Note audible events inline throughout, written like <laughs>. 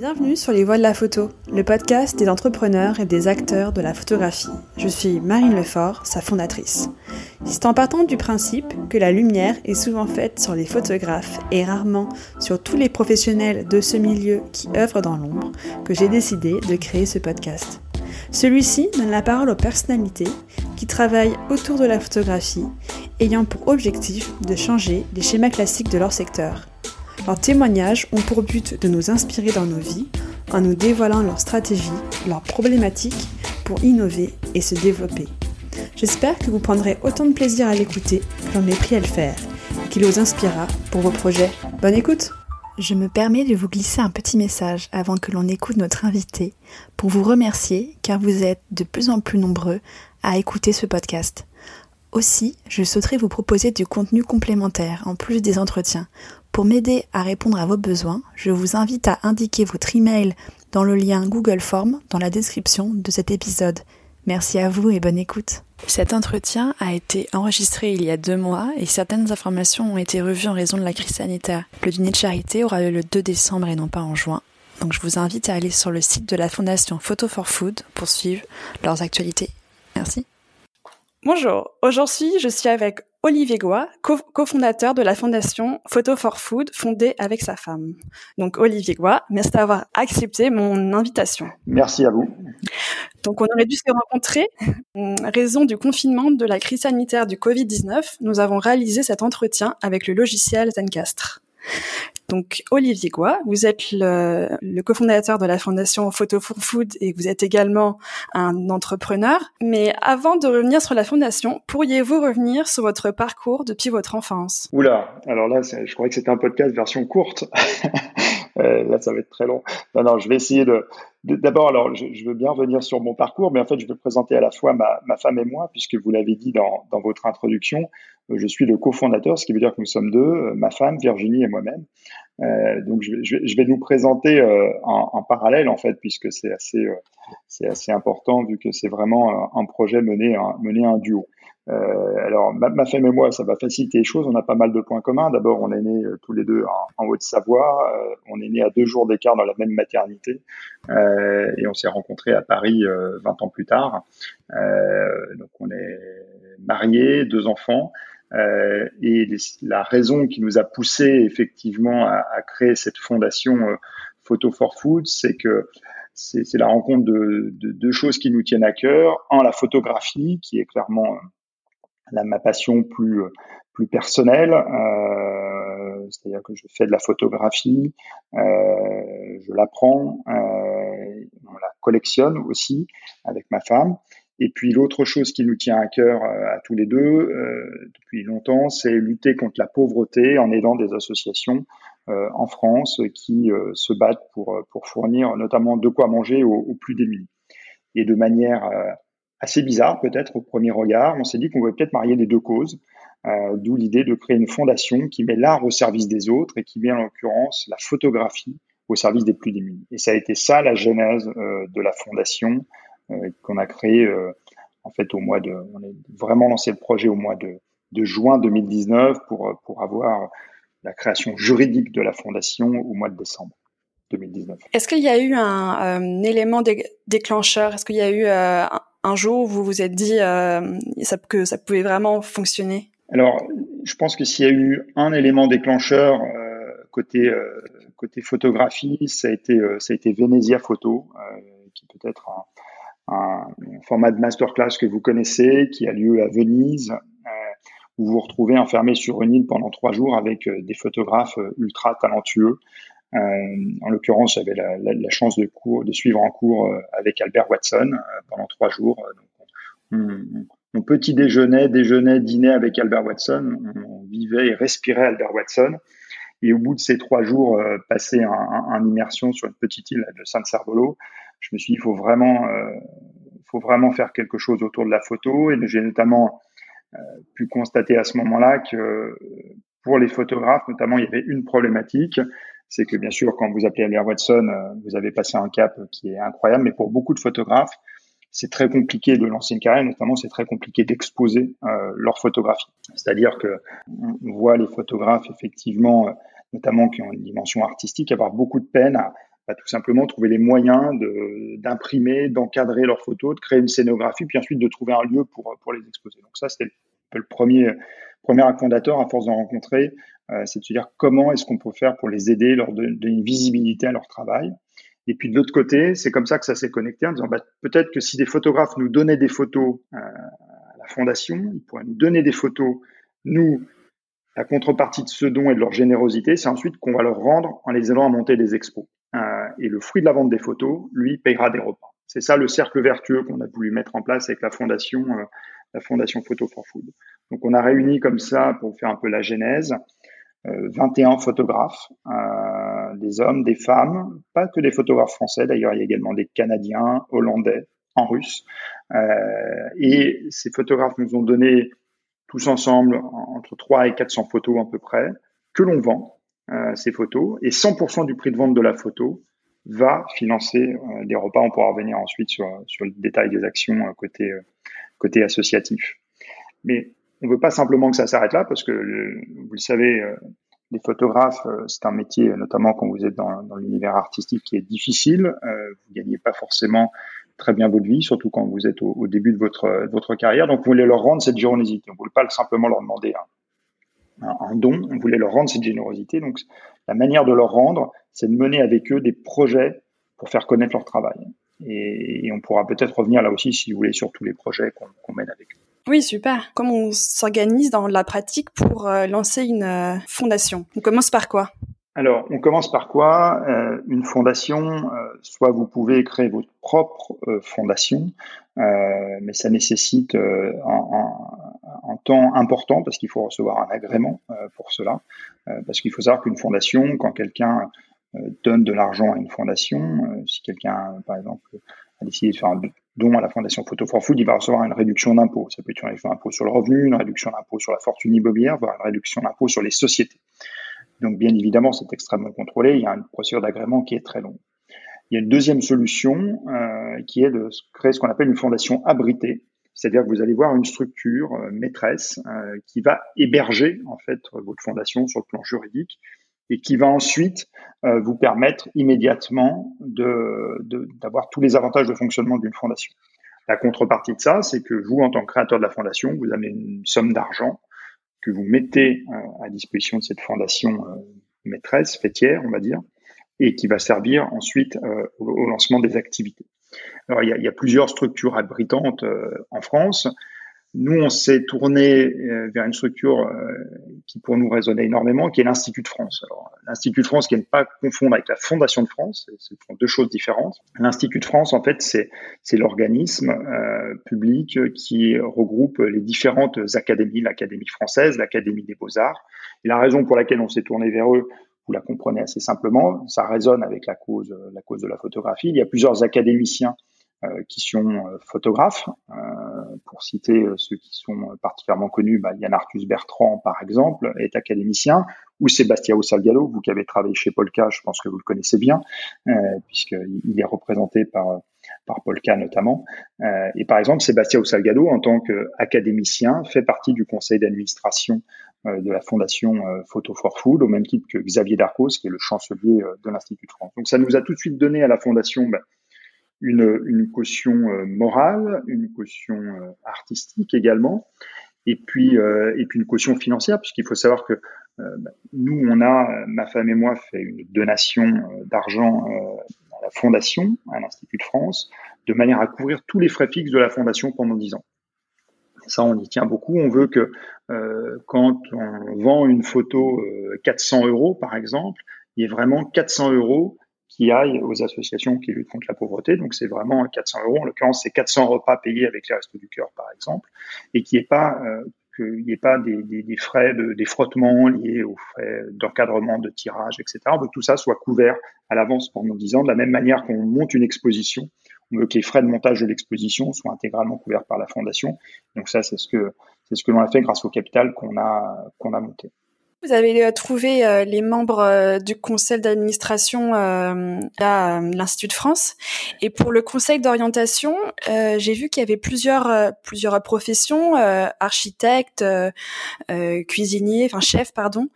Bienvenue sur Les Voix de la Photo, le podcast des entrepreneurs et des acteurs de la photographie. Je suis Marine Lefort, sa fondatrice. C'est en partant du principe que la lumière est souvent faite sur les photographes et rarement sur tous les professionnels de ce milieu qui œuvrent dans l'ombre que j'ai décidé de créer ce podcast. Celui-ci donne la parole aux personnalités qui travaillent autour de la photographie, ayant pour objectif de changer les schémas classiques de leur secteur leurs témoignages ont pour but de nous inspirer dans nos vies en nous dévoilant leurs stratégies, leurs problématiques pour innover et se développer. J'espère que vous prendrez autant de plaisir à l'écouter que j'en ai pris à le faire et qu'il vous inspirera pour vos projets. Bonne écoute Je me permets de vous glisser un petit message avant que l'on écoute notre invité pour vous remercier car vous êtes de plus en plus nombreux à écouter ce podcast. Aussi, je souhaiterais vous proposer du contenu complémentaire en plus des entretiens pour m'aider à répondre à vos besoins, je vous invite à indiquer votre email dans le lien Google Form dans la description de cet épisode. Merci à vous et bonne écoute. Cet entretien a été enregistré il y a deux mois et certaines informations ont été revues en raison de la crise sanitaire. Le dîner de charité aura lieu le 2 décembre et non pas en juin. Donc je vous invite à aller sur le site de la fondation Photo for Food pour suivre leurs actualités. Merci. Bonjour, aujourd'hui je suis avec Olivier Goua, cofondateur de la fondation Photo for Food, fondée avec sa femme. Donc Olivier Goua, merci d'avoir accepté mon invitation. Merci à vous. Donc on aurait dû se rencontrer. En raison du confinement de la crise sanitaire du Covid-19, nous avons réalisé cet entretien avec le logiciel Zencastre. Donc Olivier Goua, vous êtes le, cofondateur de la fondation Photo for Food et vous êtes également un entrepreneur. Mais avant de revenir sur la fondation, pourriez-vous revenir sur votre parcours depuis votre enfance? Oula, alors là, je croyais que c'était un podcast version courte. <laughs> Euh, là, ça va être très long. Non, je vais essayer de. D'abord, alors, je, veux bien revenir sur mon parcours, mais en fait, je vais présenter à la fois ma, ma femme et moi, puisque vous l'avez dit dans, dans votre introduction. Euh, je suis le cofondateur, ce qui veut dire que nous sommes deux, euh, ma femme, Virginie et moi-même. Donc je, je, je, vais nous présenter en, en, parallèle en fait, puisque c'est assez, c'est assez important vu que c'est vraiment un projet mené, un, mené un duo. Euh, alors, ma, ma, femme et moi, ça va faciliter les choses. On a pas mal de points communs. D'abord, on est nés tous les deux en, Haute-Savoie. Euh, on est nés à deux jours d'écart dans la même maternité. Euh, et on s'est rencontrés à Paris 20 ans plus tard. donc, on est mariés, deux enfants. Euh, et la raison qui nous a poussé effectivement à, à créer cette fondation euh, Photo for Food, c'est que c'est la rencontre de, de, deux choses qui nous tiennent à cœur. Un, la photographie, qui est clairement euh, la, ma passion plus plus personnelle, euh, c'est-à-dire que je fais de la photographie, euh, je l'apprends, euh, on la collectionne aussi avec ma femme. Et puis l'autre chose qui nous tient à cœur euh, à tous les deux euh, depuis longtemps, c'est lutter contre la pauvreté en aidant des associations en France qui se battent pour, pour fournir notamment de quoi manger aux, plus démunis. Et de manière assez bizarre peut-être au premier regard, on s'est dit qu'on pouvait peut-être marier les deux causes, d'où l'idée de créer une fondation qui met l'art au service des autres et qui met en l'occurrence la photographie au service des plus démunis. Et ça a été ça la genèse de la fondation euh, qu'on a créé euh, en fait au mois de, on a vraiment lancé le projet au mois de, de juin 2019 pour pour avoir la création juridique de la fondation au mois de décembre 2019. Est-ce qu'il y a eu un, euh, élément déclencheur? Est-ce qu'il y a eu un jour vous vous êtes dit ça, que ça pouvait vraiment fonctionner? Alors, je pense que s'il y a eu un élément déclencheur côté côté photographie, ça a été Venezia Photo, qui peut être un, un format de masterclass que vous connaissez, qui a lieu à Venise, euh, où vous vous retrouvez enfermé sur une île pendant trois jours avec euh, des photographes euh, ultra talentueux. En l'occurrence, j'avais la, chance de, suivre en cours avec Albert Watson pendant trois jours. Donc, on, petit déjeuner, déjeuner, dîner avec Albert Watson. On vivait et respirait Albert Watson. Et au bout de ces trois jours passés en, immersion sur une petite île de San Servolo, je me suis dit, il faut vraiment, euh, faut vraiment faire quelque chose autour de la photo. Et j'ai notamment euh, pu constater à ce moment-là que pour les photographes, notamment, il y avait une problématique. C'est que bien sûr, quand vous appelez Albert Watson, euh, vous avez passé un cap qui est incroyable, mais pour beaucoup de photographes, c'est très compliqué de lancer une carrière, notamment c'est très compliqué d'exposer euh, leur photographie. C'est-à-dire que on voit les photographes effectivement, notamment qui ont une dimension artistique, avoir beaucoup de peine à, tout simplement trouver les moyens d'imprimer, d'encadrer leurs photos, de créer une scénographie, puis ensuite de trouver un lieu pour, pour les exposer. Donc ça, c'était le premier, premier fondateur à force d'en rencontrer, euh, c'est de se dire comment est-ce qu'on peut faire pour les aider, leur donner une visibilité à leur travail. Et puis de l'autre côté, c'est comme ça que ça s'est connecté en disant bah, peut-être que si des photographes nous donnaient des photos euh, à la fondation, ils pourraient nous donner des photos, nous, la contrepartie de ce don et de leur générosité, c'est ensuite qu'on va leur rendre en les aidant à monter des expos. Euh, et le fruit de la vente des photos, lui, payera des repas. C'est ça le cercle vertueux qu'on a voulu mettre en place avec la fondation, la fondation Photo for Food. Donc on a réuni comme ça pour faire un peu la genèse. 21 photographes, euh, des hommes, des femmes, pas que des photographes français, d'ailleurs il y a également des Canadiens, Hollandais, en russe. Euh, et ces photographes nous ont donné tous ensemble entre 3 et 400 photos à peu près, que l'on vend, euh, ces photos, et 100% du prix de vente de la photo va financer euh, des repas. On pourra revenir ensuite sur, sur le détail des actions euh, côté, côté associatif. Mais on ne veut pas simplement que ça s'arrête là, parce que vous le savez, euh, les photographes, euh, c'est un métier, notamment quand vous êtes dans, dans l'univers artistique, qui est difficile. Euh, vous gagnez pas forcément très bien votre vie, surtout quand vous êtes au, au début de votre, votre carrière. Donc, vous voulez leur rendre cette générosité. On ne voulait pas simplement leur demander un, un, don, on voulait leur rendre cette générosité. Donc, la manière de leur rendre, c'est de mener avec eux des projets pour faire connaître leur travail. Et, et on pourra peut-être revenir là aussi, si vous voulez, sur tous les projets qu'on mène avec eux. Oui, super. Comment on s'organise dans la pratique pour euh, lancer une euh, fondation? On commence par quoi? Alors, on commence par quoi? Euh, Une fondation, soit vous pouvez créer votre propre fondation, mais ça nécessite un, temps important parce qu'il faut recevoir un agrément pour cela. parce qu'il faut savoir qu'une fondation, quand quelqu'un donne de l'argent à une fondation, si quelqu'un, par exemple, a décidé de faire un don à la Fondation Photo for Food, il va recevoir une réduction d'impôt. Ça peut être une réduction d'impôt sur le revenu, une réduction d'impôt sur la fortune immobilière, voire une réduction d'impôt sur les sociétés. Donc, bien évidemment, c'est extrêmement contrôlé. Il y a une procédure d'agrément qui est très longue. Il y a une deuxième solution euh, qui est de créer ce qu'on appelle une fondation abritée. C'est-à-dire que vous allez voir une structure euh, maîtresse euh, qui va héberger en fait votre fondation sur le plan juridique et qui va ensuite euh, vous permettre immédiatement d'avoir de, tous les avantages de fonctionnement d'une fondation. La contrepartie de ça, c'est que vous, en tant que créateur de la fondation, vous avez une somme d'argent que vous mettez euh, à disposition de cette fondation euh, maîtresse, fêtière, on va dire, et qui va servir ensuite au, lancement des activités. Alors, il y a, il y a plusieurs structures abritantes en France. Nous, on s'est tourné euh, vers une structure euh, qui pour nous résonnait énormément, qui est l'Institut de France. Alors, l'Institut de France, qui n'est pas confondre avec la Fondation de France, ce sont deux choses différentes. L'Institut de France, en fait, c'est, c'est l'organisme euh, public qui regroupe les différentes académies, l'Académie française, l'Académie des beaux-arts. Et la raison pour laquelle on s'est tourné vers eux, vous la comprenez assez simplement, ça résonne avec la cause, la cause de la photographie. Il y a plusieurs académiciens euh, qui sont euh, photographes. Euh, pour citer ceux qui sont particulièrement connus, bah, Yann Arthus Bertrand, par exemple, est académicien, ou Sébastien Salgado, vous qui avez travaillé chez Polka, je pense que vous le connaissez bien, puisqu'il est représenté par par Polka notamment. Euh, et par exemple, Sébastien Salgado, en tant qu'académicien, fait partie du conseil d'administration euh, de la fondation euh, Photo for Food, au même titre que Xavier Darcos, qui est le chancelier de l'Institut de France. Donc ça nous a tout de suite donné à la fondation bah, une, une caution euh, morale, une caution euh, artistique également, et puis, euh, et puis une caution financière, puisqu'il faut savoir que nous, on a, ma femme et moi, fait une donation d'argent à la fondation, à l'Institut de France, de manière à couvrir tous les frais fixes de la fondation pendant 10 ans. Ça, on y tient beaucoup. On veut que euh, quand on vend une photo euh, 400 euros, par exemple, il y ait vraiment 400 euros qui aille aux associations qui luttent contre la pauvreté. Donc c'est vraiment 400 euros. En l'occurrence, c'est 400 repas payés avec les restos du cœur, par exemple, et qui est pas euh, qu'il n'y ait pas des, des, des frais, de, des frottements liés aux frais d'encadrement, de tirage, etc. On veut que tout ça soit couvert à l'avance pendant 10 ans, de la même manière qu'on monte une exposition. On veut que les frais de montage de l'exposition soient intégralement couverts par la fondation. Donc ça, c'est ce que c'est ce que l'on a fait grâce au capital qu'on a qu'on a monté. Vous avez euh, trouvé euh, les membres euh, du conseil d'administration à l'Institut de France. Et pour le conseil d'orientation, j'ai vu qu'il y avait plusieurs plusieurs professions, architectes, cuisiniers, enfin chefs, pardon.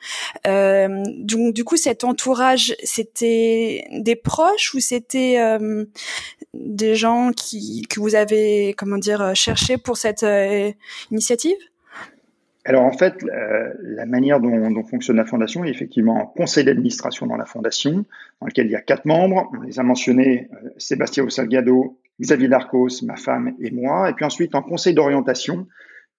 donc du coup, cet entourage, c'était des proches ou c'était des gens qui que vous avez comment dire cherché pour cette initiative? Alors en fait, la manière dont, fonctionne la fondation est effectivement un conseil d'administration dans la fondation, dans lequel il y a quatre membres. On les a mentionnés, euh, Sébastien Salgado, Xavier Darcos, ma femme et moi. Et puis ensuite un conseil d'orientation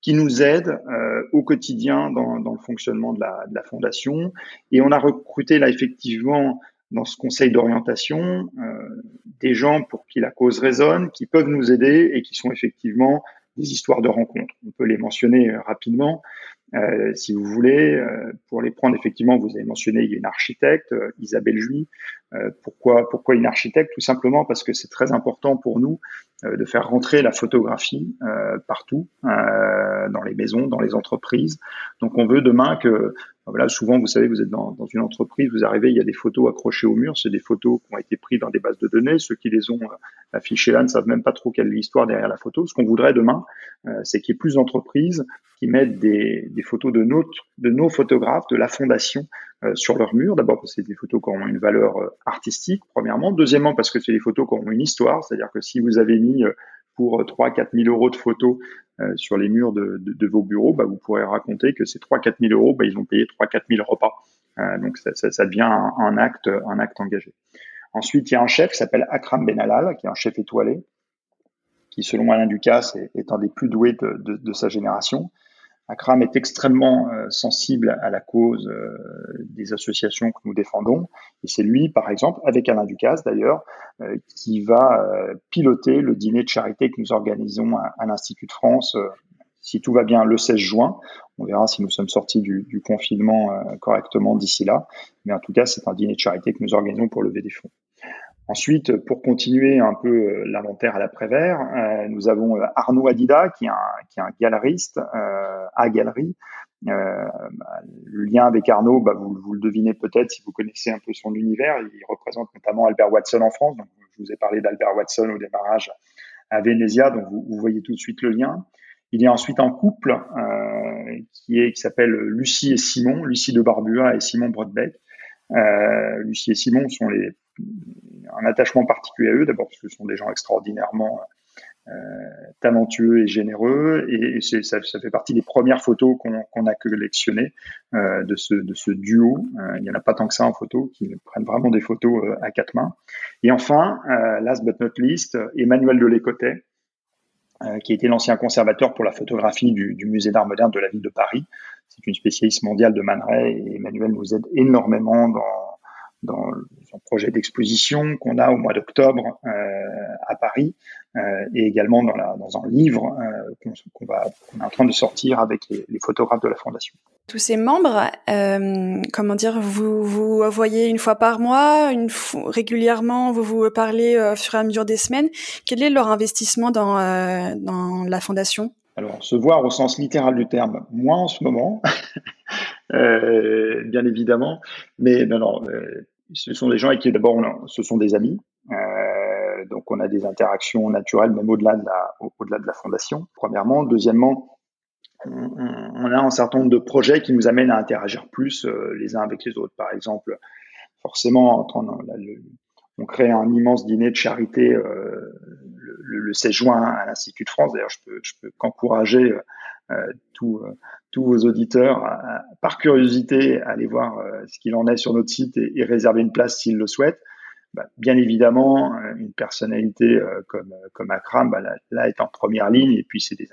qui nous aide euh, au quotidien dans, le fonctionnement de la, de la, fondation. Et on a recruté là effectivement dans ce conseil d'orientation euh, des gens pour qui la cause résonne, qui peuvent nous aider et qui sont effectivement des histoires de rencontres. On peut les mentionner euh, rapidement. Euh, si vous voulez, euh, pour les prendre, effectivement, vous avez mentionné, il y a une architecte, Isabelle Juy. Pourquoi, pourquoi une architecte? Tout simplement parce que c'est très important pour nous de faire rentrer la photographie partout, dans les maisons, dans les entreprises. Donc, on veut demain que voilà, souvent, vous savez, vous êtes dans, dans, une entreprise, vous arrivez, il y a des photos accrochées au mur, c'est des photos qui ont été prises dans des bases de données. Ceux qui les ont euh, affichées là ne savent même pas trop quelle est l'histoire derrière la photo. Ce qu'on voudrait demain, euh, c'est qu'il y ait plus d'entreprises qui mettent des, des photos de, notre, de nos photographes, de la fondation, euh, sur leur mur. D'abord parce que c'est des photos qui ont une valeur artistique, premièrement. Deuxièmement, parce que c'est des photos qui ont une histoire, c'est-à-dire que si vous avez mis pour 3 4 000 euros de photos euh, sur les murs de, vos bureaux, bah, vous pourrez raconter que ces 3 4 000 euros, bah, ils ont payé 3 4 000 repas. Euh, donc ça, devient un, acte, un acte engagé. Ensuite, il y a un chef qui s'appelle Akram Benalal, qui est un chef étoilé, qui, selon Alain Ducasse, est, un des plus doués de sa génération. Akram est extrêmement euh, sensible à la cause euh, des associations que nous défendons. Et c'est lui, par exemple, avec Alain Ducasse d'ailleurs, euh, qui va piloter le dîner de charité que nous organisons à, l'Institut de France, si tout va bien, le 16 juin. On verra si nous sommes sortis du, du confinement correctement d'ici là. Mais en tout cas, c'est un dîner de charité que nous organisons pour lever des fonds. Ensuite, pour continuer un peu euh, l'inventaire à l'après-vert, euh, nous avons euh, Arnaud Adida, qui est un, qui est un galeriste à Galerie. le lien avec Arnaud, bah, vous, le devinez peut-être si vous connaissez un peu son univers. Il représente notamment Albert Watson en France. Donc, je vous ai parlé d'Albert Watson au démarrage à Venezia, donc vous, voyez tout de suite le lien. Il a ensuite un couple euh, qui est s'appelle Lucie et Simon, Lucie de Barbua et Simon Brodbeck. Euh, Lucie et Simon sont les un attachement particulier à eux, d'abord parce que ce sont des gens extraordinairement euh, talentueux et généreux, et, ça, ça, fait partie des premières photos qu'on a collectionnées euh, de, ce, de ce duo. Euh, il n'y en a pas tant que ça en photo, qui prennent vraiment des photos euh, à quatre mains. Et enfin, euh, last but not least, Emmanuel de Lécotet, qui était l'ancien conservateur pour la photographie du, du musée d'art moderne de la ville de Paris. C'est une spécialiste mondiale de Man et Emmanuel nous aide énormément dans dans son projet d'exposition qu'on a au mois d'octobre euh, à Paris euh, et également dans, la, dans un livre euh, qu'on va est en train de sortir avec les, les photographes de la fondation. Tous ces membres, euh, comment dire, vous vous voyez une fois par mois, une régulièrement, vous vous parlez au fur et à mesure des semaines. Quel est leur investissement dans, dans la fondation? Alors, se voir au sens littéral du terme, moins en ce moment, <laughs> bien évidemment, mais non, non, ce sont des gens avec qui d'abord, ce sont des amis, donc on a des interactions naturelles, même au-delà de la, fondation. Premièrement, deuxièmement, on, a un certain nombre de projets qui nous amènent à interagir plus euh, les uns avec les autres. Par exemple, forcément, on crée un immense dîner de charité euh, le, le, 16 juin à l'Institut de France. D'ailleurs, je peux, peux qu'encourager euh, tous vos auditeurs, par curiosité, aller voir ce qu'il en est sur notre site et, réserver une place s'ils le souhaitent. Bah, bien évidemment, euh, une personnalité euh, comme, comme Akram, bah, là, est en première ligne et puis c'est des,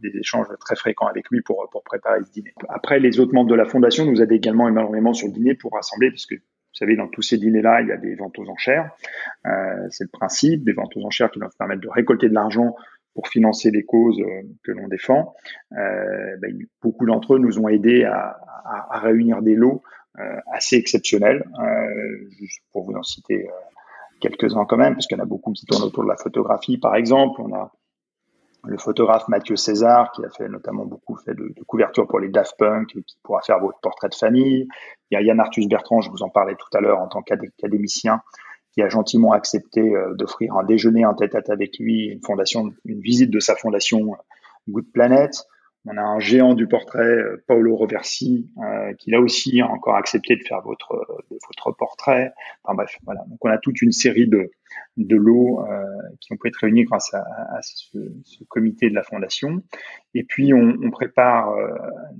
des échanges très fréquents avec lui pour, pour préparer ce dîner. Après, les autres membres de la fondation nous aident également énormément sur le dîner pour rassembler, parce que vous savez, dans tous ces dîners-là, il y a des ventes aux enchères. Euh, c'est le principe des ventes aux enchères qui doivent permettre de récolter de l'argent pour financer les causes euh, que l'on défend. Euh, ben, beaucoup d'entre eux nous ont aidés à, à, à réunir des lots euh, assez exceptionnels. Euh, juste pour vous en citer quelques-uns quand même, parce qu'il y en a beaucoup qui tournent autour de la photographie, par exemple. On a le photographe Mathieu César, qui a fait notamment beaucoup fait de, de couverture pour les Daft Punk, et qui pourra faire votre portrait de famille. Il y a Yann Arthus Bertrand, je vous en parlais tout à l'heure en tant qu'académicien, qui a gentiment accepté euh, d'offrir un déjeuner en tête-à-tête avec lui, une fondation, une visite de sa fondation Good Planet. On a un géant du portrait, euh, Paolo Roversi, euh, qui là aussi a encore accepté de faire votre, euh, votre portrait. Enfin bref, voilà. Donc on a toute une série de, de lots euh, qui ont pu être réunis grâce à, à ce, ce, comité de la fondation. Et puis on, on prépare euh,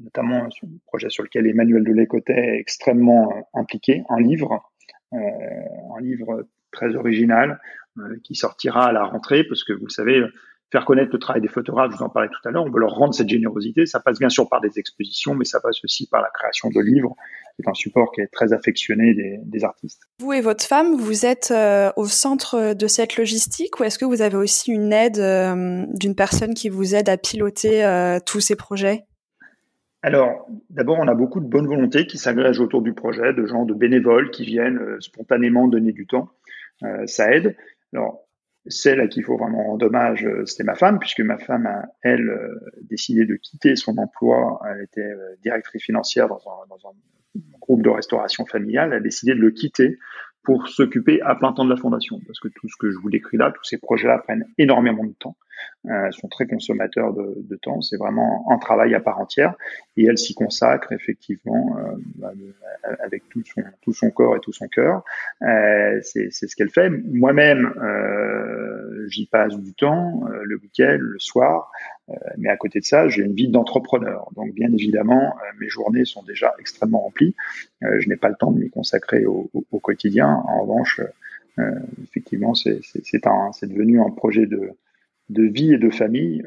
notamment un projet sur lequel Emmanuel Delécotet est extrêmement impliqué, un livre, un livre très original qui sortira à la rentrée, parce que vous le savez, faire connaître le travail des photographes, je vous en parlais tout à l'heure, on veut leur rendre cette générosité. Ça passe bien sûr par des expositions, mais ça passe aussi par la création de livres, qui est un support qui est très affectionné des, des artistes. Vous et votre femme, vous êtes euh, au centre de cette logistique ou est-ce que vous avez aussi une aide euh, d'une personne qui vous aide à piloter euh, tous ces projets? Alors, d'abord, on a beaucoup de bonne volonté qui s'agrègent autour du projet, de gens, de bénévoles qui viennent spontanément donner du temps. Ça aide. Alors, celle à qui il faut vraiment rendre hommage, euh, c'était ma femme, puisque ma femme a, elle, euh, décidé de quitter son emploi. Elle était euh, directrice financière dans un, dans un groupe de restauration familiale. Elle a décidé de le quitter pour s'occuper à plein temps de la fondation. Parce que tout ce que je vous décris là, tous ces projets-là prennent énormément de temps, euh, sont très consommateurs de, de temps. C'est vraiment un travail à part entière. Et elle s'y consacre effectivement euh, bah, avec tout son, tout son corps et tout son cœur. Euh, c'est ce qu'elle fait. Moi-même, euh, j'y passe du temps, euh, le week-end, le soir. Euh, mais à côté de ça, j'ai une vie d'entrepreneur. Donc, bien évidemment, euh, mes journées sont déjà extrêmement remplies. Euh, je n'ai pas le temps de m'y consacrer au, au, au, quotidien. En revanche, effectivement, c'est devenu un projet de, de vie et de famille.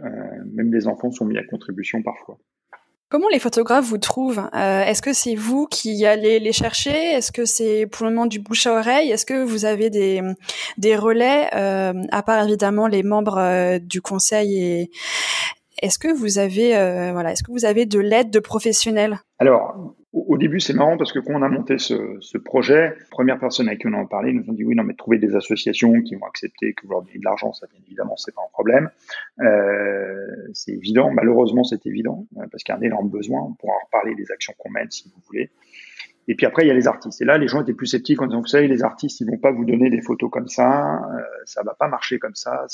même les enfants sont mis à contribution parfois. Comment les photographes vous trouvent? Euh, Est-ce que c'est vous qui allez les chercher? Est-ce que c'est pour le moment du bouche à oreille? Est-ce que vous avez des, des relais, euh, à part évidemment les membres euh, du conseil et est-ce que vous avez euh, voilà, est-ce que vous avez de l'aide de professionnels? Alors, au début, c'est marrant parce que quand on a monté ce, ce, projet, première personne avec qui on en a parlé nous ont dit oui, non, mais trouver des associations qui vont accepter que vous leur donniez de l'argent, ça bien évidemment, c'est pas un problème. Euh, c'est évident, malheureusement, c'est évident euh, parce qu'il y a un énorme besoin. On pourra en reparler des actions qu'on mène si vous voulez. Et puis après, il y a les artistes. Et là, les gens étaient plus sceptiques en disant, vous savez, les artistes, ils vont pas vous donner des photos comme ça, euh, ça va pas marcher comme ça.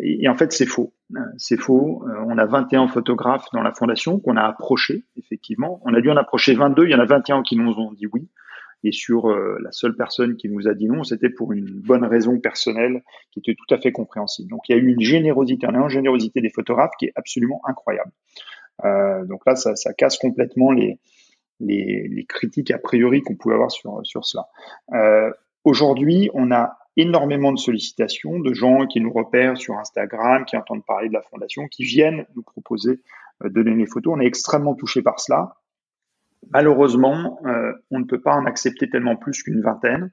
Et, en fait, c'est faux. C'est faux. Euh, on a 21 photographes dans la fondation qu'on a approchés, effectivement. On a dû en approcher 22. Il y en a 21 qui nous ont dit oui. Et sur euh, la seule personne qui nous a dit non, c'était pour une bonne raison personnelle qui était tout à fait compréhensible. Donc il y a eu une générosité, une générosité des photographes qui est absolument incroyable. Euh, donc là, ça, casse complètement les, critiques a priori qu'on pouvait avoir sur, cela. Euh, Aujourd'hui, on a énormément de sollicitations de gens qui nous repèrent sur Instagram, qui entendent parler de la fondation, qui viennent nous proposer euh, de donner des photos. On est extrêmement touché par cela. Malheureusement, euh, on ne peut pas en accepter tellement plus qu'une vingtaine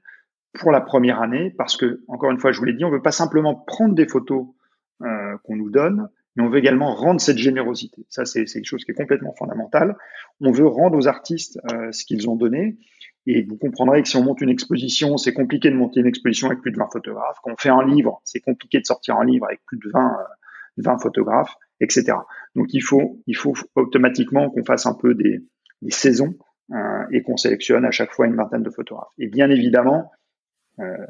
pour la première année, parce que, encore une fois, je vous l'ai dit, on ne veut pas simplement prendre des photos euh, qu'on nous donne, mais on veut également rendre cette générosité. Ça, c'est quelque chose qui est complètement fondamental. On veut rendre aux artistes ce qu'ils ont donné. Et vous comprendrez que si on monte une exposition, c'est compliqué de monter une exposition avec plus de 20 photographes. Quand on fait un livre, c'est compliqué de sortir un livre avec plus de 20, 20 euh, photographes, etc. Donc il faut, il faut automatiquement qu'on fasse un peu des, des saisons euh, et qu'on sélectionne à chaque fois une vingtaine de photographes. Et bien évidemment, euh,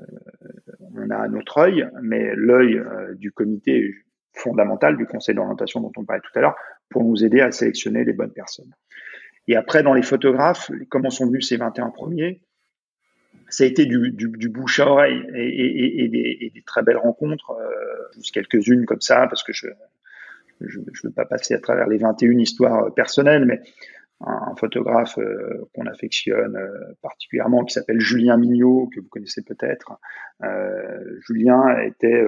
on a notre œil, mais l'œil euh, du comité fondamental du conseil d'orientation dont on parlait tout à l'heure pour nous aider à sélectionner les bonnes personnes. Et après, dans les photographes, comment sont venus ces 21 premiers? Ça a été du, du, du bouche à oreille et, et, et, des, et, des, très belles rencontres, euh, juste quelques-unes comme ça, parce que je ne veux pas passer à travers les 21 histoires personnelles, mais un, photographe euh, qu'on affectionne euh, particulièrement, qui s'appelle Julien Mignot, que vous connaissez peut-être. Euh, Julien était,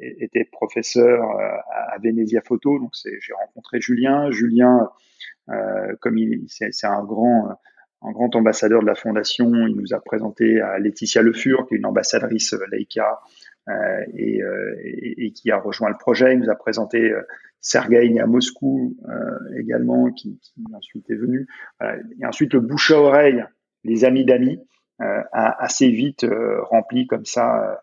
était professeur à, à Venezia Photo, donc j'ai rencontré Julien. Julien euh, comme il, c'est un grand un grand ambassadeur de la fondation. Il nous a présenté à Laetitia Le Fur, qui est une ambassadrice Leica euh, et, euh, et, qui a rejoint le projet. Il nous a présenté euh, Sergei à Moscou euh, également, qui, qui, ensuite est venu. Et ensuite, le bouche à oreille, les amis d'amis, a assez vite rempli comme ça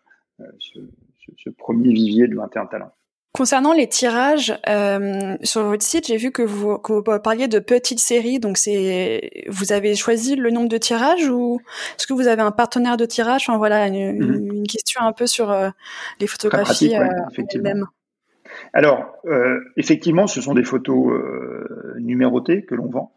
ce, ce, ce, premier vivier de 21 talents. Concernant les tirages, euh, sur votre site, j'ai vu que vous, que vous, parliez de petites séries. Donc, c'est vous avez choisi le nombre de tirages ou est-ce que vous avez un partenaire de tirage? Enfin voilà, une, mhm. question un peu sur euh, les photographies euh, elles-mêmes. Alors, effectivement, ce sont des photos numérotées que l'on vend.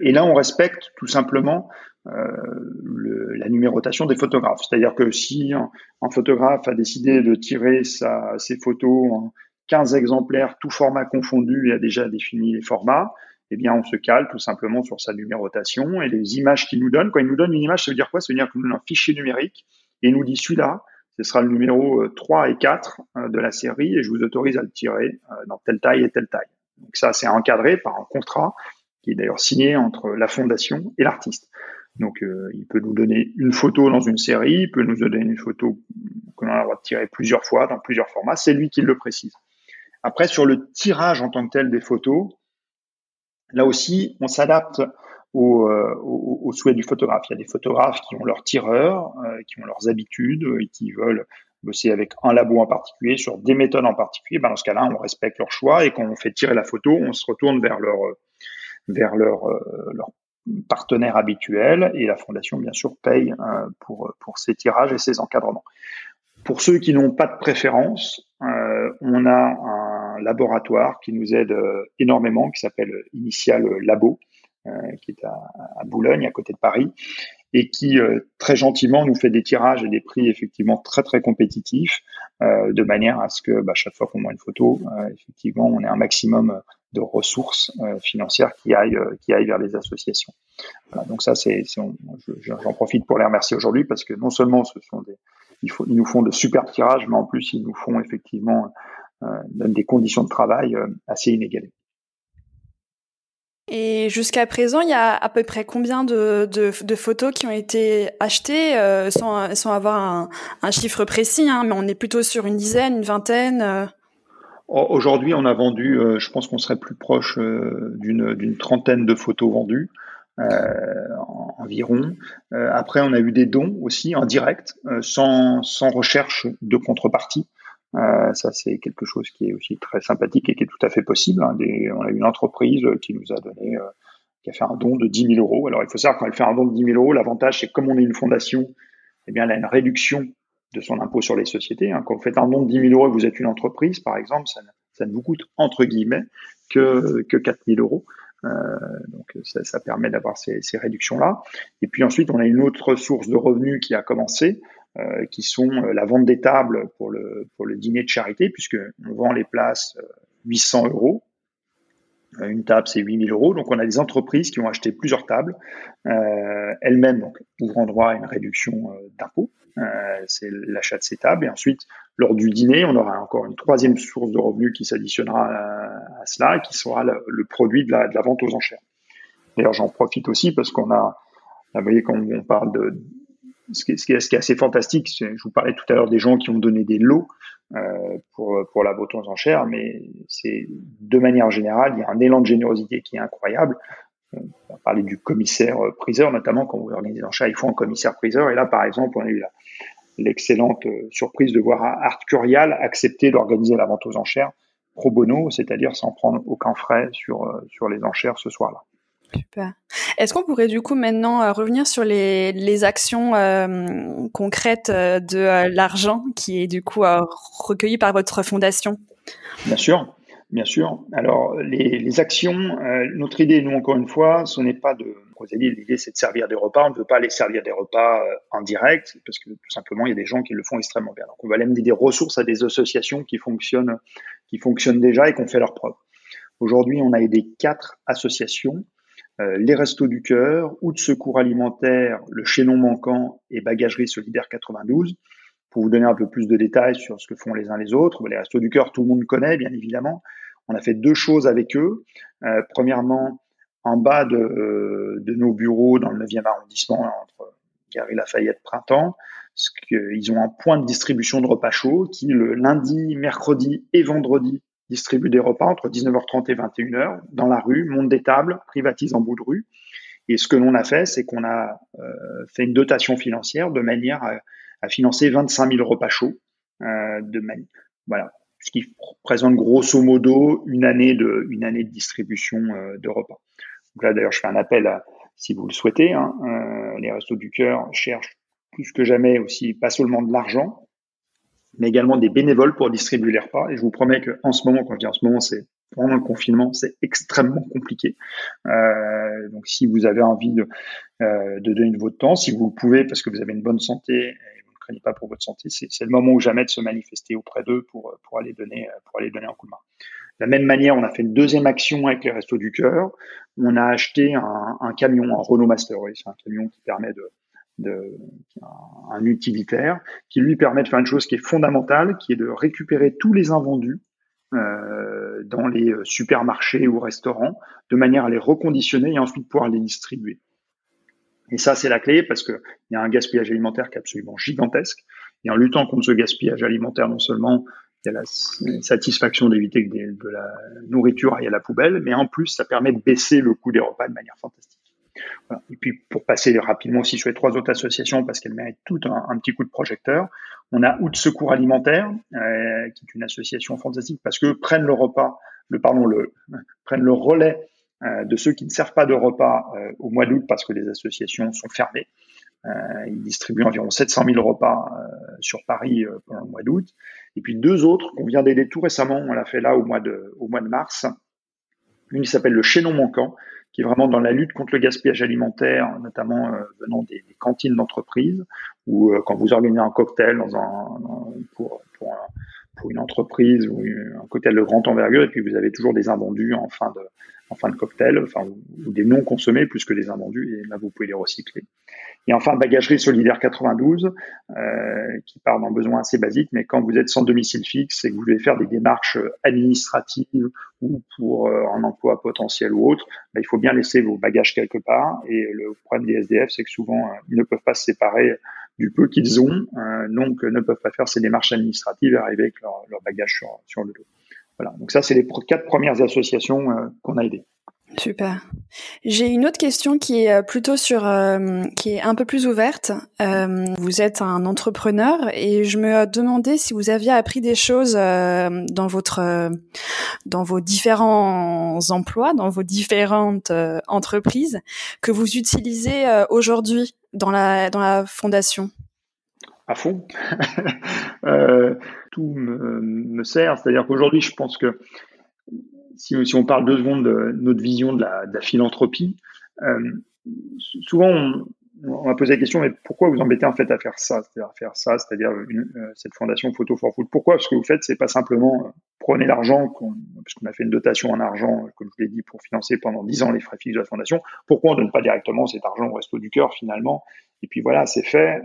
et là, on respecte tout simplement le, la numérotation des photographes. C'est-à-dire que si un, photographe a décidé de tirer sa, ses photos en 15 exemplaires, tout format confondu, et a déjà défini les formats, eh bien, on se cale tout simplement sur sa numérotation et les images qu'il nous donne. Quand il nous donne une image, ça veut dire quoi? Ça veut dire qu'il nous donne un fichier numérique et il nous dit celui-là, ce sera le numéro 3 et 4 euh, de la série et je vous autorise à le tirer euh, dans telle taille et telle taille. Donc ça, c'est encadré par un contrat qui est d'ailleurs signé entre la fondation et l'artiste. Donc, euh, il peut nous donner une photo dans une série, il peut nous donner une photo que l'on a le de tirer plusieurs fois, dans plusieurs formats. C'est lui qui le précise. Après, sur le tirage en tant que tel des photos, là aussi, on s'adapte au, euh, au, souhait du photographe. Il y a des photographes qui ont leurs tireurs, euh, qui ont leurs habitudes et qui veulent bosser avec un labo en particulier, sur des méthodes en particulier. Ben, dans ce cas-là, on respecte leur choix et quand on fait tirer la photo, on se retourne vers leur vers leur, leur partenaire habituel et la fondation bien sûr paye euh, pour pour ces tirages et ces encadrements. Pour ceux qui n'ont pas de préférence, euh, on a un laboratoire qui nous aide euh, énormément, qui s'appelle Initial Labo, qui est à, à, Boulogne, à côté de Paris, et qui très gentiment nous fait des tirages et des prix effectivement très très compétitifs, de manière à ce que bah, chaque fois qu'on voit une photo, effectivement, on ait un maximum de ressources euh, financières qui aillent, euh, qui aillent vers les associations. Voilà, donc ça, c'est, j'en profite pour les remercier aujourd'hui parce que non seulement ce sont des, il faut, ils nous font de super tirages, mais en plus ils nous font effectivement euh, des conditions de travail euh, assez inégalées. Et jusqu'à présent, il y a à peu près combien de, photos qui ont été achetées euh, sans, avoir un, chiffre précis, hein, mais on est plutôt sur une dizaine, une vingtaine Aujourd'hui, on a vendu, euh, je pense qu'on serait plus proche euh, d'une trentaine de photos vendues. Euh, environ. après, on a eu des dons aussi en direct, sans recherche de contrepartie. Ça, c'est quelque chose qui est aussi très sympathique et qui est tout à fait possible. Hein. on a une entreprise qui nous a donné, qui a fait un don de 10 000 euros. Alors, il faut savoir quand elle fait un don de 10 000 euros, l'avantage, c'est que comme on est une fondation, eh bien, elle a une réduction de son impôt sur les sociétés. Hein. Quand vous faites un don de 10 000 euros et vous êtes une entreprise, par exemple, ça, ne vous coûte entre guillemets que, que 4 000 euros. Euh, donc ça, ça permet d'avoir ces, ces réductions-là. Et puis ensuite, on a une autre source de revenus qui a commencé, euh, qui sont euh, la vente des tables pour le, pour le dîner de charité, puisque on vend les places 800 euh, euros. Une table, c'est 8000 euros. Donc, on a des entreprises qui ont acheté plusieurs tables. Euh, elles-mêmes, donc, ouvrant droit à une réduction d'impôt. Euh, c'est l'achat de ces tables. Et ensuite, lors du dîner, on aura encore une troisième source de revenus qui s'additionnera à, cela, et qui sera le, produit de la, de la, vente aux enchères. D'ailleurs, j'en profite aussi parce qu'on a, vous voyez, quand on parle de ce qui, est, assez fantastique, je vous parlais tout à l'heure des gens qui ont donné des lots euh, pour, la vente aux enchères, mais c'est de manière générale, il y a un élan de générosité qui est incroyable on va parler du commissaire priseur, notamment quand vous organisez chat, il faut un commissaire priseur. Et là, par exemple, on a eu l'excellente euh, surprise de voir Art Curial accepter d'organiser la vente aux enchères pro bono, c'est-à-dire sans prendre aucun frais sur, euh, sur les enchères ce soir-là. Est-ce qu'on pourrait du coup maintenant euh, revenir sur les, les actions concrètes de l'argent qui est du coup recueilli par votre fondation? Bien sûr. Bien sûr. Alors, les, les actions, euh, notre idée, nous, encore une fois, ce n'est pas de. L'idée, c'est de servir des repas. On ne veut pas aller servir des repas euh, en direct, parce que tout simplement, il y a des gens qui le font extrêmement bien. Donc, on va aller amener des ressources à des associations qui fonctionnent, qui fonctionnent déjà et qui ont fait leurs preuves. Aujourd'hui, on a aidé quatre associations euh, les Restos du Cœur, ou de Secours Alimentaire, le Chaînon Manquant et Bagagerie Solidaire 92. Pour vous donner un peu plus de détails sur ce que font les uns les autres, les Restos du Cœur, tout le monde connaît, bien évidemment. On a fait deux choses avec eux. Euh, premièrement, en bas de, euh, de, nos bureaux dans le 9e arrondissement, entre Gary Lafayette Printemps, ils ont un point de distribution de repas chauds qui, le lundi, mercredi et vendredi, distribue des repas entre 19h30 et 21h dans la rue, monte des tables, privatise en bout de rue. Et ce que l'on a fait, c'est qu'on a euh, fait une dotation financière de manière à, financer 25 000 repas chauds. Euh, voilà, ce qui représente grosso modo une année de, une année de distribution de repas. Donc là, d'ailleurs, je fais un appel si vous le souhaitez. Hein, les Restos du Cœur cherchent plus que jamais aussi, pas seulement de l'argent, mais également des bénévoles pour distribuer les repas. Et je vous promets qu'en ce moment, quand je dis en ce moment, c'est pendant le confinement, c'est extrêmement compliqué. Euh, donc, si vous avez envie de, euh, de donner de votre temps, si vous le pouvez, parce que vous avez une bonne santé et vous ne craignez pas pour votre santé, c'est le moment ou jamais de se manifester auprès d'eux pour, pour aller donner pour aller donner un coup de main. De la même manière, on a fait une deuxième action avec les Restos du Cœur. On a acheté un, un camion, un Renault Master c'est un camion qui permet de, un utilitaire qui lui permet de faire une chose qui est fondamentale, qui est de récupérer tous les invendus euh, dans les supermarchés ou restaurants, de manière à les reconditionner et ensuite pouvoir les distribuer. Et ça, c'est la clé parce qu'il y a un gaspillage alimentaire qui est absolument gigantesque. Et en luttant contre ce gaspillage alimentaire, non seulement il y a la satisfaction d'éviter que de la nourriture aille à la poubelle, mais en plus, ça permet de baisser le coût des repas de manière fantastique. Et puis pour passer rapidement aussi sur les trois autres associations, parce qu'elles méritent toutes un, petit coup de projecteur, on a Out Secours Alimentaire, euh, qui est une association fantastique parce que prennent le repas, le pardon, le <laughs> prennent le relais euh, de ceux qui ne servent pas de repas euh, au mois d'août parce que les associations sont fermées. ils distribuent environ 700 000 repas sur Paris pendant le mois d'août. Et puis deux autres qu'on vient d'aider tout récemment, on l'a fait là au mois de, mars. Une s'appelle le Chaînon Manquant, qui est vraiment dans la lutte contre le gaspillage alimentaire, notamment euh, venant des, des cantines d'entreprise, ou euh, quand vous organisez un cocktail dans un, pour, pour, pour, une entreprise ou un cocktail de grande envergure, et puis vous avez toujours des invendus en fin de, en fin de cocktail, enfin, ou des non consommés plus que des invendus, et là vous pouvez les recycler. Et enfin, Bagagerie Solidaire 92, euh, qui part d'un besoin assez basique, mais quand vous êtes sans domicile fixe et que vous voulez faire des démarches administratives ou pour euh, un emploi potentiel ou autre, bah, il faut bien laisser vos bagages quelque part. Et le problème des SDF, c'est que souvent, euh, ils ne peuvent pas se séparer du peu qu'ils ont, euh, donc ne peuvent pas faire ces démarches administratives et arriver avec leur, leur bagage sur, sur le dos. Voilà, donc ça, c'est les quatre premières associations qu'on a aidées. Super. J'ai une autre question qui est euh, plutôt sur, euh, qui est un peu plus ouverte. Euh, vous êtes un entrepreneur et je me demandais si vous aviez appris des choses dans votre, dans vos différents emplois, dans vos différentes entreprises que vous utilisez aujourd'hui dans la dans la fondation? À fond. <laughs> tout me, me sert. C'est-à-dire qu'aujourd'hui, je pense que si, on parle deux secondes de notre vision de la, philanthropie, euh, souvent on, on va poser la question, mais pourquoi vous embêtez en fait à faire ça, c'est-à-dire à faire ça, c'est-à-dire euh, cette fondation Photo for Food Pourquoi? Parce que vous faites, c'est pas simplement euh, prenez l'argent, puisqu'on a fait une dotation en argent, comme je l'ai dit, pour financer pendant dix ans les frais fixes de la fondation. Pourquoi on donne pas directement cet argent au Resto du Cœur finalement? Et puis voilà, c'est fait.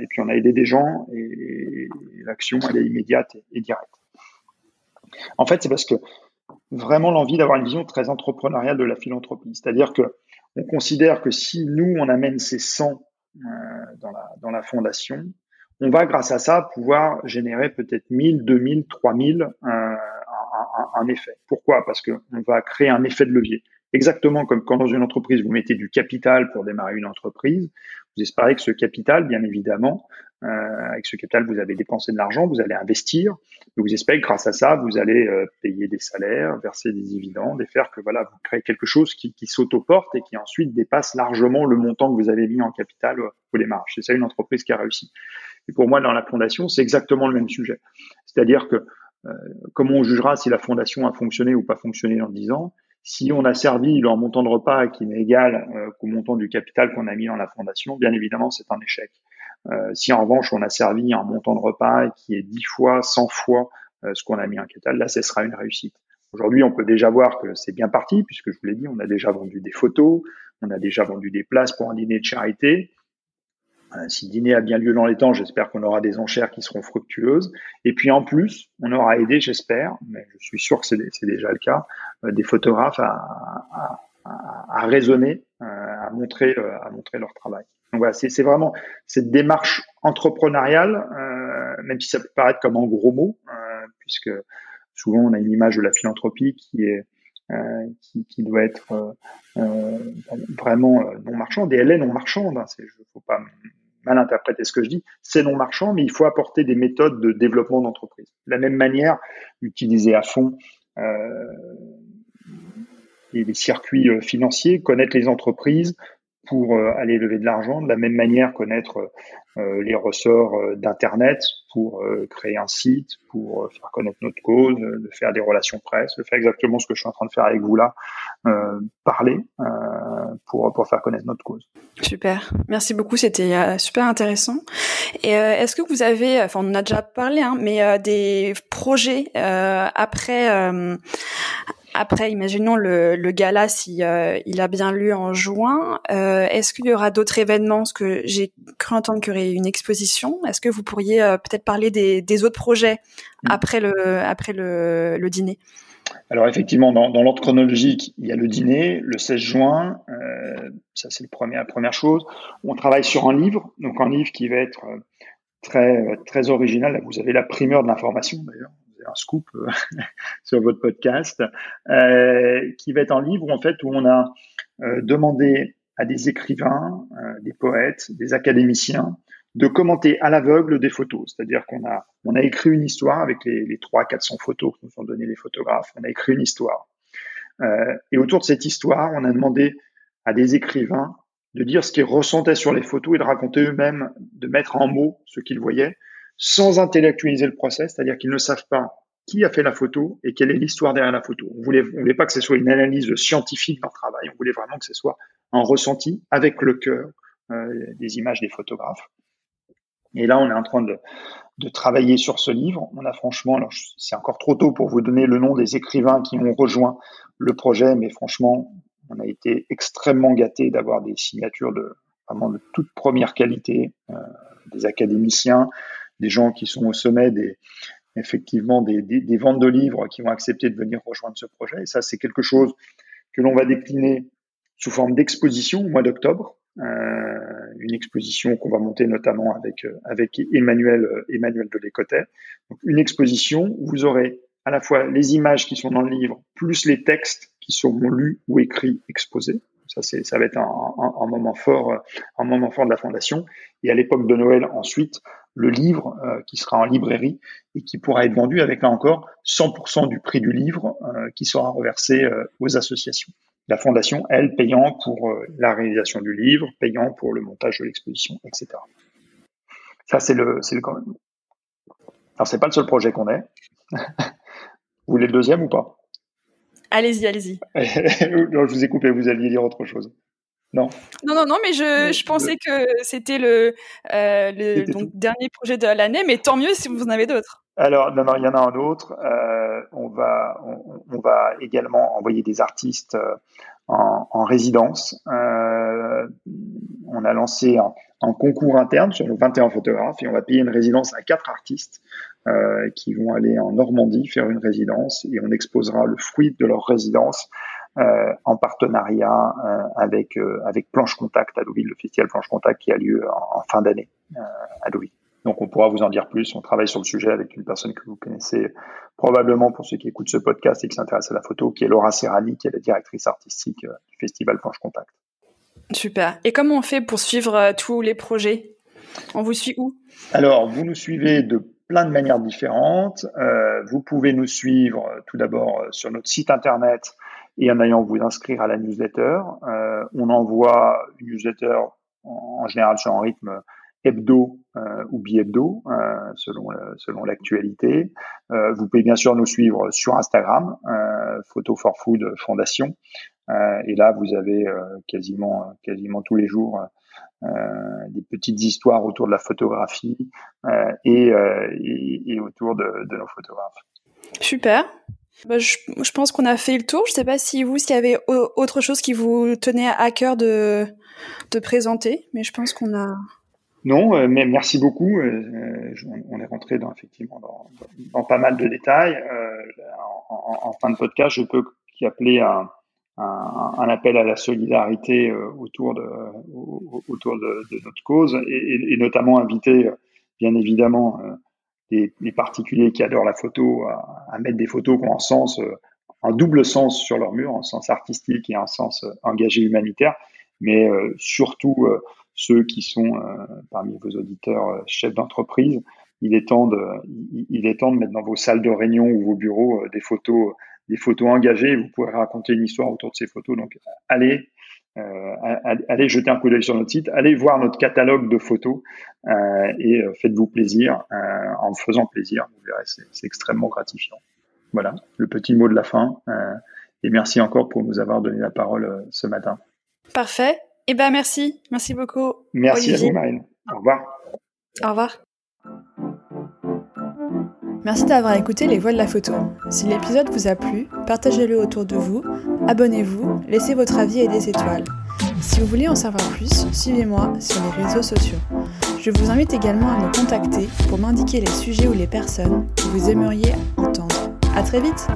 Et puis on a aidé des gens et, l'action elle est immédiate et directe. En fait, c'est parce que vraiment l'envie d'avoir une vision très entrepreneuriale de la philanthropie. C'est-à-dire que on considère que si nous, on amène ces 100 euh, dans, la, fondation, on va, grâce à ça, pouvoir générer peut-être 1000, 2000, 3000 euh, un, un, effet. Pourquoi? Parce qu'on va créer un effet de levier. Exactement comme quand dans une entreprise, vous mettez du capital pour démarrer une entreprise, vous espérez que ce capital, bien évidemment, avec ce capital, vous avez dépensé de l'argent, vous allez investir, vous espérez que grâce à ça, vous allez euh, payer des salaires, verser des dividendes et faire que voilà, vous créez quelque chose qui, qui s'autoporte et qui ensuite dépasse largement le montant que vous avez mis en capital pour les marges. C'est ça une entreprise qui a réussi. Et pour moi, dans la fondation, c'est exactement le même sujet. C'est-à-dire que euh, comment on jugera si la fondation a fonctionné ou pas fonctionné dans 10 ans? Si on a servi leur montant de repas qui n'est égal euh, qu'au montant du capital qu'on a mis dans la fondation, bien évidemment, c'est un échec. Euh, si en revanche, on a servi un montant de repas qui est 10 fois, 100 fois euh, ce qu'on a mis en capital, là, ce sera une réussite. Aujourd'hui, on peut déjà voir que c'est bien parti, puisque je vous l'ai dit, on a déjà vendu des photos, on a déjà vendu des places pour un dîner de charité, euh, si le dîner a bien lieu dans les temps, j'espère qu'on aura des enchères qui seront fructueuses. Et puis en plus, on aura aidé, j'espère, mais je suis sûr que c'est déjà le cas, des photographes à, à, à, raisonner, à montrer, à montrer leur travail. Donc voilà, c'est vraiment cette démarche entrepreneuriale, même si ça peut paraître comme un gros mot, puisque souvent on a une image de la philanthropie qui est euh, qui, doit être euh, vraiment non marchande. Et elle est non marchande. Hein, c'est, faut pas mal interpréter ce que je dis, c'est non marchand, mais il faut apporter des méthodes de développement d'entreprise. De la même manière, utiliser à fond euh, les, circuits euh, financiers, connaître les entreprises pour euh, aller lever de l'argent, de la même manière connaître euh, les ressorts d'Internet pour créer un site, pour faire connaître notre cause, de faire des relations presse, de faire exactement ce que je suis en train de faire avec vous là, parler pour, pour faire connaître notre cause. Super, merci beaucoup, c'était super intéressant. Et est-ce que vous avez, enfin on en a déjà parlé, hein, mais des projets après après, imaginons le, le gala si euh, il a bien lu en juin. Euh, est-ce qu'il y aura d'autres événements? Parce que j'ai cru entendre qu'il y aurait une exposition. Est-ce que vous pourriez euh, peut-être parler des, des, autres projets mm. après le après le, le dîner? Alors effectivement, dans, dans l'ordre chronologique, il y a le dîner, le 16 juin, euh, ça c'est la première chose. On travaille sur un livre, donc un livre qui va être très très original. Vous avez la primeur de l'information d'ailleurs un scoop euh, <laughs> sur votre podcast, euh, qui va être un livre en fait où on a euh, demandé à des écrivains, des poètes, des académiciens de commenter à l'aveugle des photos. C'est-à-dire qu'on a, on a écrit une histoire avec les, les 300 400 photos que nous ont donné les photographes. On a écrit une histoire. et autour de cette histoire, on a demandé à des écrivains de dire ce qu'ils ressentaient sur les photos et de raconter eux-mêmes, de mettre en mots ce qu'ils voyaient sans intellectualiser le process, c'est-à-dire qu'ils ne savent pas qui a fait la photo et quelle est l'histoire derrière la photo. On voulait, on voulait pas que ce soit une analyse scientifique d'un travail, on voulait vraiment que ce soit un ressenti avec le cœur euh, des images des photographes. Et là, on est en train de, de travailler sur ce livre. On a franchement, alors c'est encore trop tôt pour vous donner le nom des écrivains qui ont rejoint le projet, mais franchement, on a été extrêmement gâtés d'avoir des signatures de vraiment de toute première qualité, euh, des académiciens, des gens qui sont au sommet des, effectivement des, ventes de livres qui vont accepter de venir rejoindre ce projet. Et ça, c'est quelque chose que l'on va décliner sous forme d'exposition au mois d'octobre. Euh, une exposition qu'on va monter notamment avec avec Emmanuel Emmanuel de Lécotet. Une exposition où vous aurez à la fois les images qui sont dans le livre plus les textes qui seront lus ou écrits exposés. Ça, c'est, ça va être un, un, un, moment fort, un moment fort de la fondation. Et à l'époque de Noël, ensuite, le livre euh, qui sera en librairie et qui pourra être vendu avec là encore 100% du prix du livre euh, qui sera reversé euh, aux associations. La fondation, elle, payant pour la réalisation du livre, payant pour le montage de l'exposition, etc. Ça, c'est le, c'est le. Alors, c'est pas le seul projet qu'on ait. <laughs> vous voulez le deuxième ou pas? Allez-y, allez-y. <laughs> je vous ai coupé, vous alliez dire autre chose. Non. Non, non, non, mais je, je pensais que c'était le, euh, le donc, dernier projet de l'année, mais tant mieux si vous en avez d'autres. Alors, non, non, il y en a un autre. Euh, on, va, on, on, va également envoyer des artistes euh, en, en résidence. Euh, on a lancé un, concours interne sur nos 21 photographes et on va payer une résidence à quatre artistes euh, qui vont aller en Normandie faire une résidence et on exposera le fruit de leur résidence euh, en partenariat euh, avec euh, avec Planche Contact à Deauville, le festival Planche Contact qui a lieu en, en fin d'année à Deauville. Donc on pourra vous en dire plus. On travaille sur le sujet avec une personne que vous connaissez probablement pour ceux qui écoutent ce podcast et qui s'intéressent à la photo, qui est Laura Serrani, qui est la directrice artistique du festival Planche Contact. Super. Et comment on fait pour suivre tous les projets? On vous suit où? Alors, vous nous suivez de plein de manières différentes. Euh, vous pouvez nous suivre tout d'abord sur notre site internet et en allant vous inscrire à la newsletter. Euh, on envoie une newsletter en, général sur un rythme hebdo euh, ou bi-hebdo, euh, selon selon l'actualité. Euh, vous pouvez bien sûr nous suivre sur Instagram, euh, Photo for Food Fondation. Et là, vous avez quasiment quasiment tous les jours des petites histoires autour de la photographie et, et, autour de, nos photographes. Super. Bah, je, je, pense qu'on a fait le tour. Je ne sais pas si vous, s'il y avait autre chose qui vous tenait à cœur de, de présenter, mais je pense qu'on a. Non, euh, mais merci beaucoup. Euh, on est rentré dans, effectivement dans, pas mal de détails. Euh, en, en, fin de podcast, je peux y appeler un, un, appel à la solidarité euh, autour de, autour de, notre cause et, notamment inviter, bien évidemment, les, particuliers qui adorent la photo à, mettre des photos qui ont un sens, euh, un double sens sur leur mur, un sens artistique et un sens euh, engagé humanitaire, mais euh, surtout ceux qui sont parmi vos auditeurs chefs d'entreprise, il est temps de, mettre dans vos salles de réunion ou vos bureaux des photos, des photos engagées. Vous pouvez raconter une histoire autour de ces photos. Donc, allez, euh, allez jeter un coup d'œil sur notre site, allez voir notre catalogue de photos euh, et euh, faites-vous plaisir en faisant plaisir. Vous verrez, c'est extrêmement gratifiant. Voilà, le petit mot de la fin. et merci encore pour nous avoir donné la parole ce matin. Parfait. Eh ben merci, merci beaucoup. Merci à vous, Marine. Au revoir. Au revoir. Merci d'avoir écouté Les Voix de la photo. Si l'épisode vous a plu, partagez-le autour de vous, abonnez-vous, laissez votre avis et des étoiles. Si vous voulez en savoir plus, suivez-moi sur les réseaux sociaux. Je vous invite également à me contacter pour m'indiquer les sujets ou les personnes que vous aimeriez entendre. À très vite!